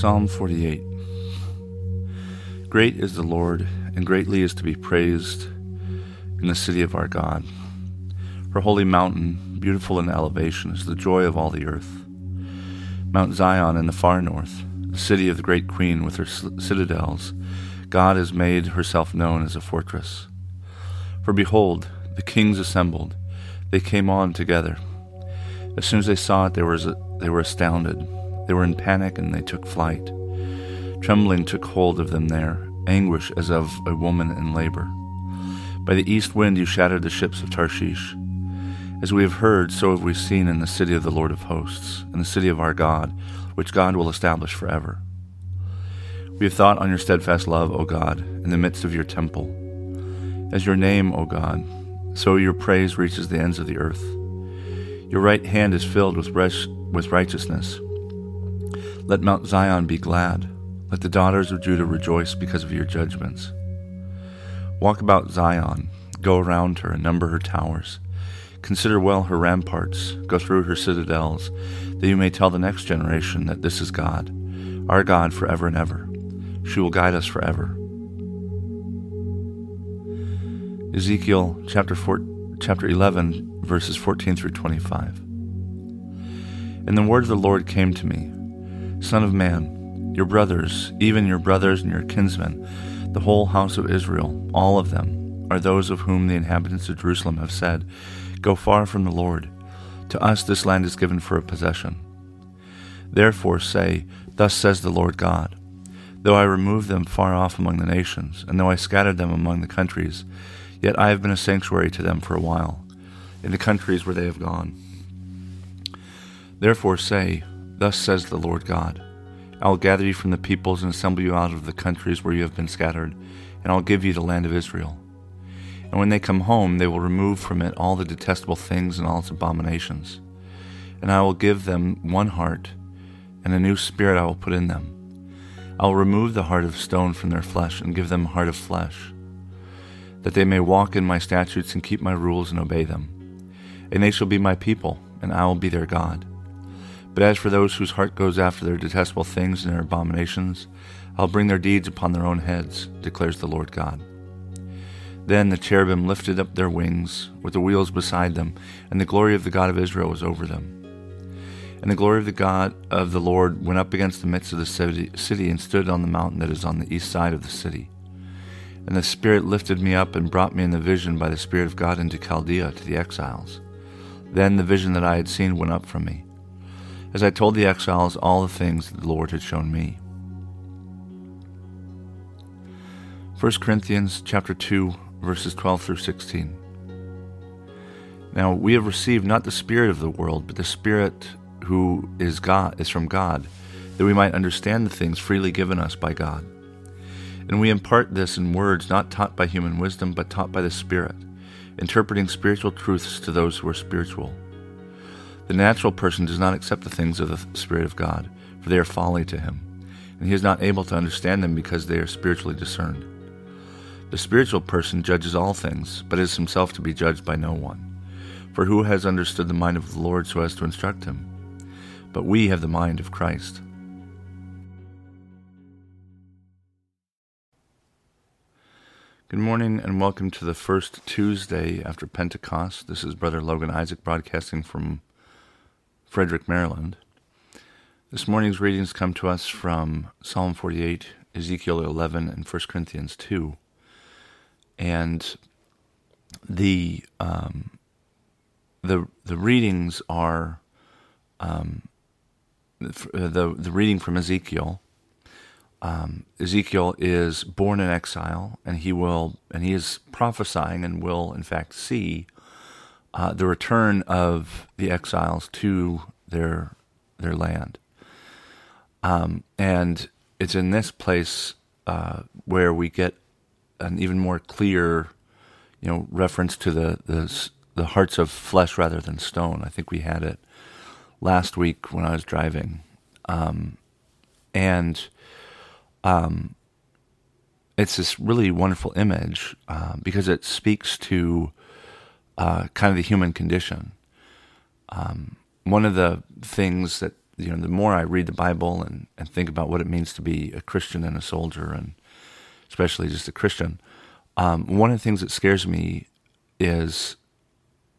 Psalm 48 Great is the Lord, and greatly is to be praised in the city of our God. Her holy mountain, beautiful in elevation, is the joy of all the earth. Mount Zion in the far north, the city of the great queen with her citadels, God has made herself known as a fortress. For behold, the kings assembled, they came on together. As soon as they saw it, they were, they were astounded. They were in panic and they took flight. Trembling took hold of them there, anguish as of a woman in labor. By the east wind you shattered the ships of Tarshish. As we have heard, so have we seen in the city of the Lord of hosts, in the city of our God, which God will establish forever. We have thought on your steadfast love, O God, in the midst of your temple. As your name, O God, so your praise reaches the ends of the earth. Your right hand is filled with, righteousness. Let Mount Zion be glad. Let the daughters of Judah rejoice because of your judgments. Walk about Zion, go around her, and number her towers. Consider well her ramparts, go through her citadels, that you may tell the next generation that this is God, our God forever and ever. She will guide us forever. Ezekiel chapter, four, chapter 11, verses 14 through 25. And the word of the Lord came to me Son of man, your brothers, even your brothers and your kinsmen, the whole house of Israel, all of them, are those of whom the inhabitants of Jerusalem have said, Go far from the Lord. To us this land is given for a possession. Therefore say, Thus says the Lord God Though I remove them far off among the nations, and though I scattered them among the countries, yet I have been a sanctuary to them for a while, in the countries where they have gone. Therefore say, Thus says the Lord God I will gather you from the peoples and assemble you out of the countries where you have been scattered, and I'll give you the land of Israel. And when they come home, they will remove from it all the detestable things and all its abominations. And I will give them one heart, and a new spirit I will put in them. I will remove the heart of stone from their flesh, and give them a heart of flesh, that they may walk in my statutes and keep my rules and obey them. And they shall be my people, and I will be their God. But as for those whose heart goes after their detestable things and their abominations, I'll bring their deeds upon their own heads, declares the Lord God. Then the cherubim lifted up their wings, with the wheels beside them, and the glory of the God of Israel was over them. And the glory of the God of the Lord went up against the midst of the city and stood on the mountain that is on the east side of the city. And the Spirit lifted me up and brought me in the vision by the Spirit of God into Chaldea to the exiles. Then the vision that I had seen went up from me as I told the exiles all the things the Lord had shown me. 1 Corinthians chapter 2 verses 12 through 16. Now we have received not the spirit of the world but the spirit who is God is from God that we might understand the things freely given us by God. And we impart this in words not taught by human wisdom but taught by the spirit interpreting spiritual truths to those who are spiritual. The natural person does not accept the things of the Spirit of God, for they are folly to him, and he is not able to understand them because they are spiritually discerned. The spiritual person judges all things, but is himself to be judged by no one. For who has understood the mind of the Lord so as to instruct him? But we have the mind of Christ. Good morning and welcome to the first Tuesday after Pentecost. This is Brother Logan Isaac broadcasting from Frederick, Maryland. This morning's readings come to us from Psalm 48, Ezekiel 11, and 1 Corinthians 2. And the um, the the readings are um, the the reading from Ezekiel. Um, Ezekiel is born in exile, and he will and he is prophesying and will in fact see uh, the return of the exiles to their their land. Um, and it's in this place uh, where we get an even more clear, you know, reference to the the the hearts of flesh rather than stone. I think we had it last week when I was driving, um, and um, it's this really wonderful image uh, because it speaks to uh, kind of the human condition. Um, one of the things that you know, the more I read the Bible and, and think about what it means to be a Christian and a soldier, and especially just a Christian, um, one of the things that scares me is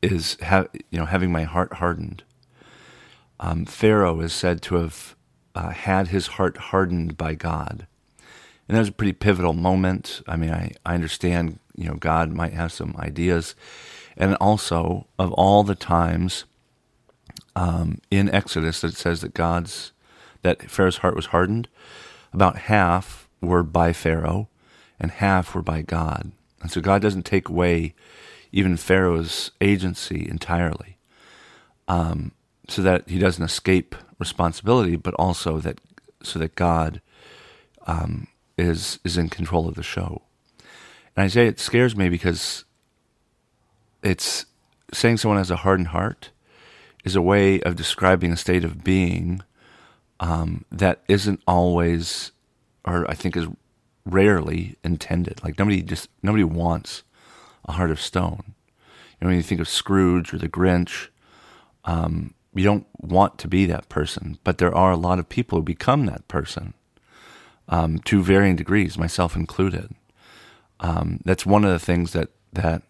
is ha- you know having my heart hardened. Um, Pharaoh is said to have uh, had his heart hardened by God, and that was a pretty pivotal moment. I mean, I, I understand you know God might have some ideas, and also of all the times um, in Exodus that it says that God's that Pharaoh's heart was hardened, about half were by Pharaoh, and half were by God. And so God doesn't take away even Pharaoh's agency entirely, um, so that he doesn't escape responsibility, but also that so that God um, is is in control of the show. And I say it scares me because it's saying someone has a hardened heart is a way of describing a state of being um, that isn't always, or I think is rarely intended. Like nobody just nobody wants a heart of stone. You know, when you think of Scrooge or the Grinch, um, you don't want to be that person, but there are a lot of people who become that person um, to varying degrees, myself included. Um, that's one of the things that that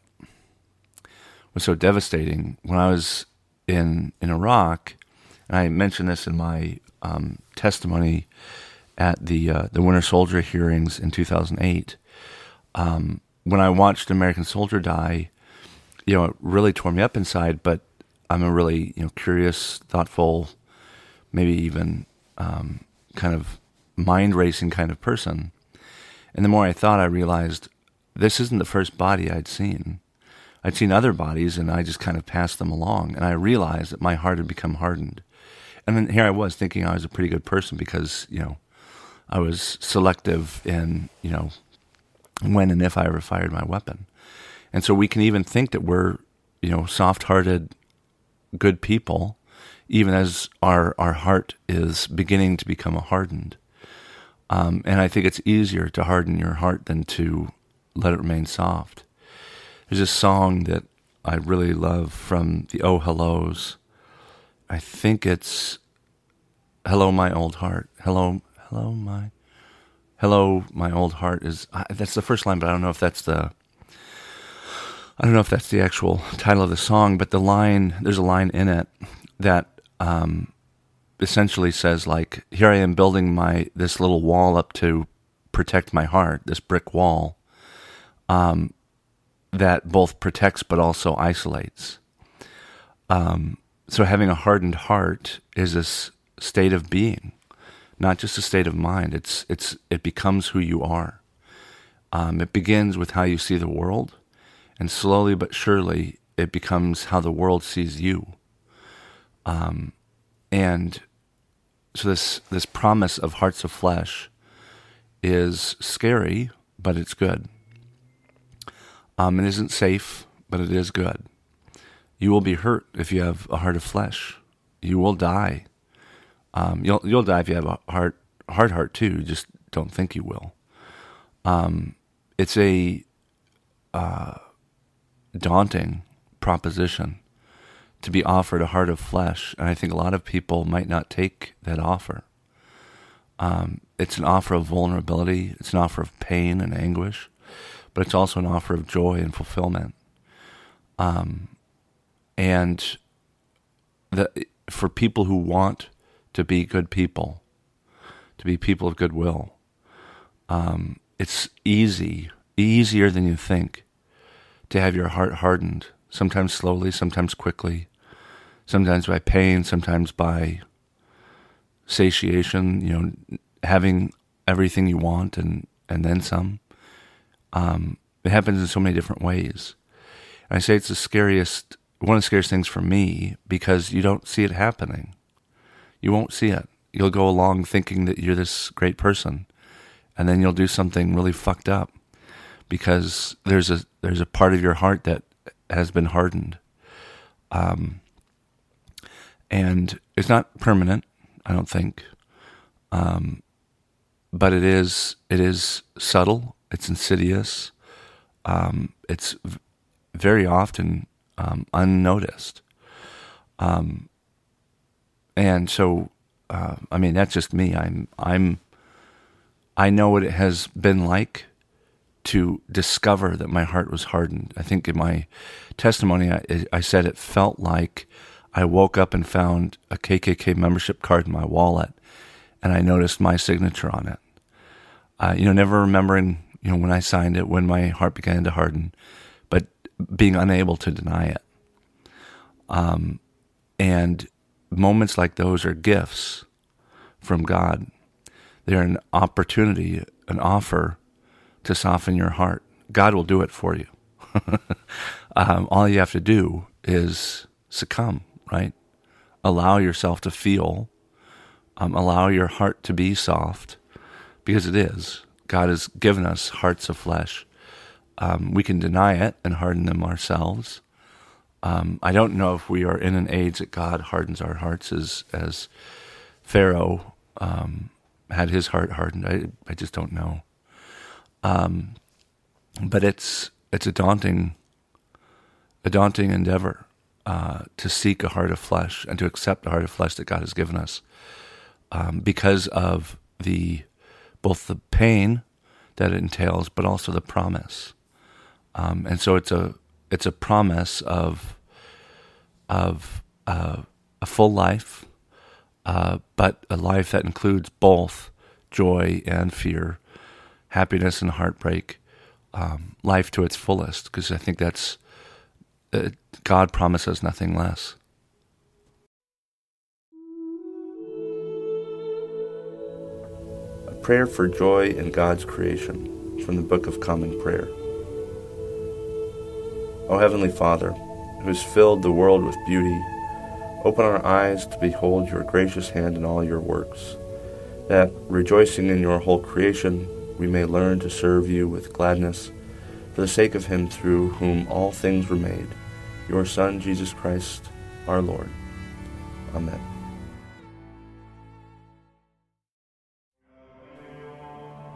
was so devastating when I was in in Iraq, and I mentioned this in my um, testimony at the uh, the Winter Soldier hearings in 2008. Um, when I watched American Soldier die, you know, it really tore me up inside. But I'm a really you know curious, thoughtful, maybe even um, kind of mind racing kind of person. And the more I thought, I realized this isn't the first body I'd seen. I'd seen other bodies and I just kind of passed them along. And I realized that my heart had become hardened. And then here I was thinking I was a pretty good person because, you know, I was selective in, you know, when and if I ever fired my weapon. And so we can even think that we're, you know, soft hearted, good people, even as our, our heart is beginning to become hardened. Um, and I think it's easier to harden your heart than to let it remain soft. There's a song that I really love from the Oh Hellos. I think it's Hello My Old Heart. Hello hello my Hello My Old Heart is that's the first line, but I don't know if that's the I don't know if that's the actual title of the song, but the line there's a line in it that um, essentially says like here I am building my this little wall up to protect my heart, this brick wall. Um, that both protects but also isolates. Um, so having a hardened heart is this state of being, not just a state of mind. It's it's it becomes who you are. Um, it begins with how you see the world, and slowly but surely it becomes how the world sees you. Um, and so this this promise of hearts of flesh is scary, but it's good. Um, it isn't safe, but it is good. You will be hurt if you have a heart of flesh. You will die. Um, you'll you'll die if you have a heart hard heart too. You just don't think you will. Um, it's a uh, daunting proposition to be offered a heart of flesh, and I think a lot of people might not take that offer. Um, it's an offer of vulnerability. It's an offer of pain and anguish but it's also an offer of joy and fulfillment. Um, and the, for people who want to be good people, to be people of goodwill, um, it's easy, easier than you think, to have your heart hardened. Sometimes slowly, sometimes quickly, sometimes by pain, sometimes by satiation. You know, having everything you want and and then some. Um, it happens in so many different ways. And I say it's the scariest, one of the scariest things for me because you don't see it happening. You won't see it. you'll go along thinking that you're this great person, and then you'll do something really fucked up because there's a there's a part of your heart that has been hardened. Um, and it's not permanent, I don't think. Um, but it is it is subtle. It's insidious. Um, it's v- very often um, unnoticed. Um, and so, uh, I mean, that's just me. I'm I'm I know what it has been like to discover that my heart was hardened. I think in my testimony, I, I, said it felt like I woke up and found a KKK membership card in my wallet, and I noticed my signature on it. Uh, you know, never remembering, you know, when I signed it, when my heart began to harden, but being unable to deny it. Um, and moments like those are gifts from God. They're an opportunity, an offer to soften your heart. God will do it for you. um, all you have to do is succumb, right? Allow yourself to feel, um, allow your heart to be soft, because it is. God has given us hearts of flesh. Um, we can deny it and harden them ourselves. Um, I don't know if we are in an age that God hardens our hearts as as Pharaoh um, had his heart hardened. I I just don't know. Um, but it's it's a daunting a daunting endeavor uh, to seek a heart of flesh and to accept the heart of flesh that God has given us um, because of the both the pain that it entails, but also the promise. Um, and so it's a it's a promise of of uh, a full life, uh, but a life that includes both joy and fear, happiness and heartbreak, um, life to its fullest, because I think that's uh, God promises nothing less. Prayer for joy in God's creation from the Book of Common Prayer. O Heavenly Father, who has filled the world with beauty, open our eyes to behold your gracious hand in all your works, that, rejoicing in your whole creation, we may learn to serve you with gladness for the sake of him through whom all things were made, your Son, Jesus Christ, our Lord. Amen.